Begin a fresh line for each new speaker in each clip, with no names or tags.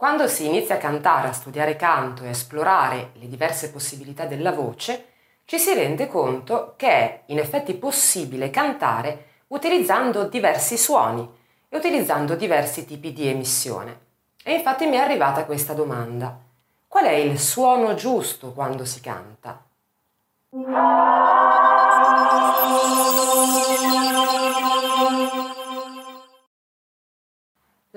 Quando si inizia a cantare, a studiare canto e a esplorare le diverse possibilità della voce, ci si rende conto che è in effetti possibile cantare utilizzando diversi suoni e utilizzando diversi tipi di emissione. E infatti mi è arrivata questa domanda. Qual è il suono giusto quando si canta?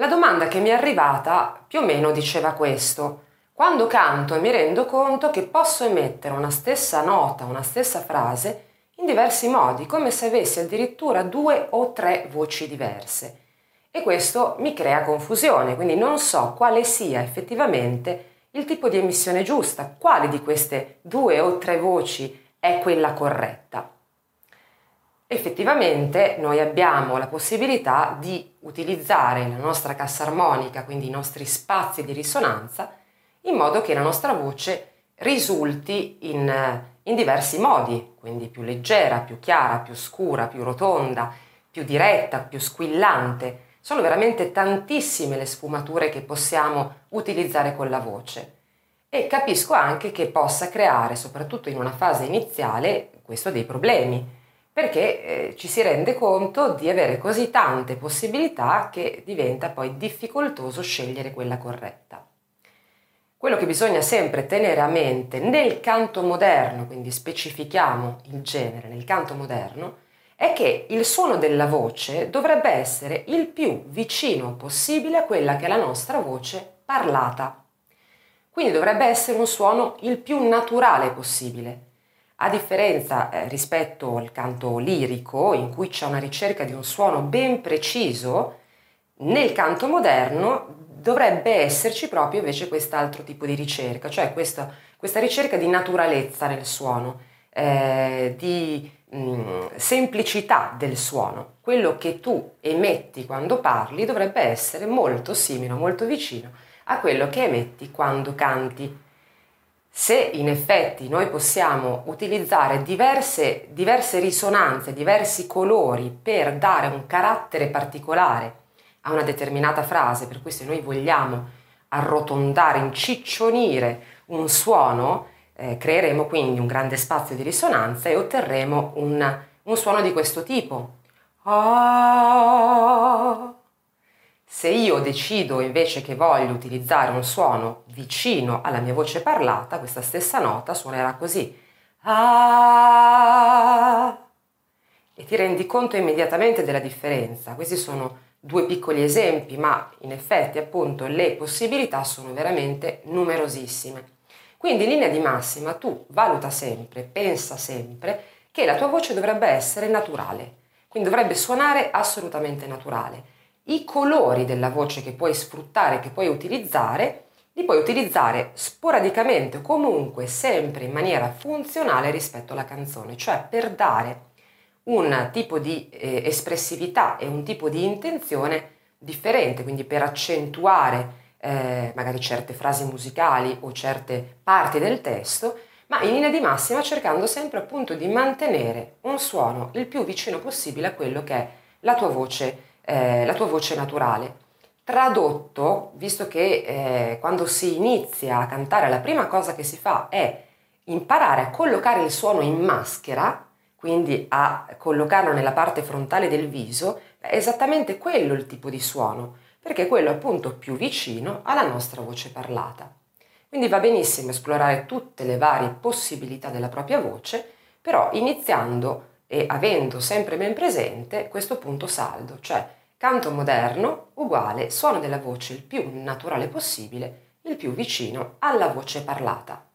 La domanda che mi è arrivata più o meno diceva questo. Quando canto mi rendo conto che posso emettere una stessa nota, una stessa frase in diversi modi, come se avessi addirittura due o tre voci diverse. E questo mi crea confusione, quindi non so quale sia effettivamente il tipo di emissione giusta, quale di queste due o tre voci è quella corretta effettivamente noi abbiamo la possibilità di utilizzare la nostra cassa armonica, quindi i nostri spazi di risonanza, in modo che la nostra voce risulti in, in diversi modi, quindi più leggera, più chiara, più scura, più rotonda, più diretta, più squillante. Sono veramente tantissime le sfumature che possiamo utilizzare con la voce e capisco anche che possa creare, soprattutto in una fase iniziale, questo dei problemi perché eh, ci si rende conto di avere così tante possibilità che diventa poi difficoltoso scegliere quella corretta. Quello che bisogna sempre tenere a mente nel canto moderno, quindi specifichiamo il genere nel canto moderno, è che il suono della voce dovrebbe essere il più vicino possibile a quella che è la nostra voce parlata. Quindi dovrebbe essere un suono il più naturale possibile, a differenza eh, rispetto al canto lirico, in cui c'è una ricerca di un suono ben preciso, nel canto moderno dovrebbe esserci proprio invece quest'altro tipo di ricerca, cioè questa, questa ricerca di naturalezza nel suono, eh, di mh, mm, semplicità del suono. Quello che tu emetti quando parli dovrebbe essere molto simile, molto vicino a quello che emetti quando canti. Se in effetti noi possiamo utilizzare diverse, diverse risonanze, diversi colori per dare un carattere particolare a una determinata frase, per cui se noi vogliamo arrotondare, inciccionire un suono, eh, creeremo quindi un grande spazio di risonanza e otterremo un, un suono di questo tipo. Ah, se io decido invece che voglio utilizzare un suono vicino alla mia voce parlata, questa stessa nota suonerà così. Ah! E ti rendi conto immediatamente della differenza. Questi sono due piccoli esempi, ma in effetti appunto le possibilità sono veramente numerosissime. Quindi in linea di massima tu valuta sempre, pensa sempre che la tua voce dovrebbe essere naturale, quindi dovrebbe suonare assolutamente naturale i colori della voce che puoi sfruttare, che puoi utilizzare, li puoi utilizzare sporadicamente o comunque sempre in maniera funzionale rispetto alla canzone, cioè per dare un tipo di eh, espressività e un tipo di intenzione differente, quindi per accentuare eh, magari certe frasi musicali o certe parti del testo, ma in linea di massima cercando sempre appunto di mantenere un suono il più vicino possibile a quello che è la tua voce eh, la tua voce naturale. Tradotto, visto che eh, quando si inizia a cantare la prima cosa che si fa è imparare a collocare il suono in maschera, quindi a collocarlo nella parte frontale del viso, è esattamente quello il tipo di suono, perché è quello appunto più vicino alla nostra voce parlata. Quindi va benissimo esplorare tutte le varie possibilità della propria voce, però iniziando e avendo sempre ben presente questo punto saldo, cioè canto moderno uguale suono della voce il più naturale possibile, il più vicino alla voce parlata.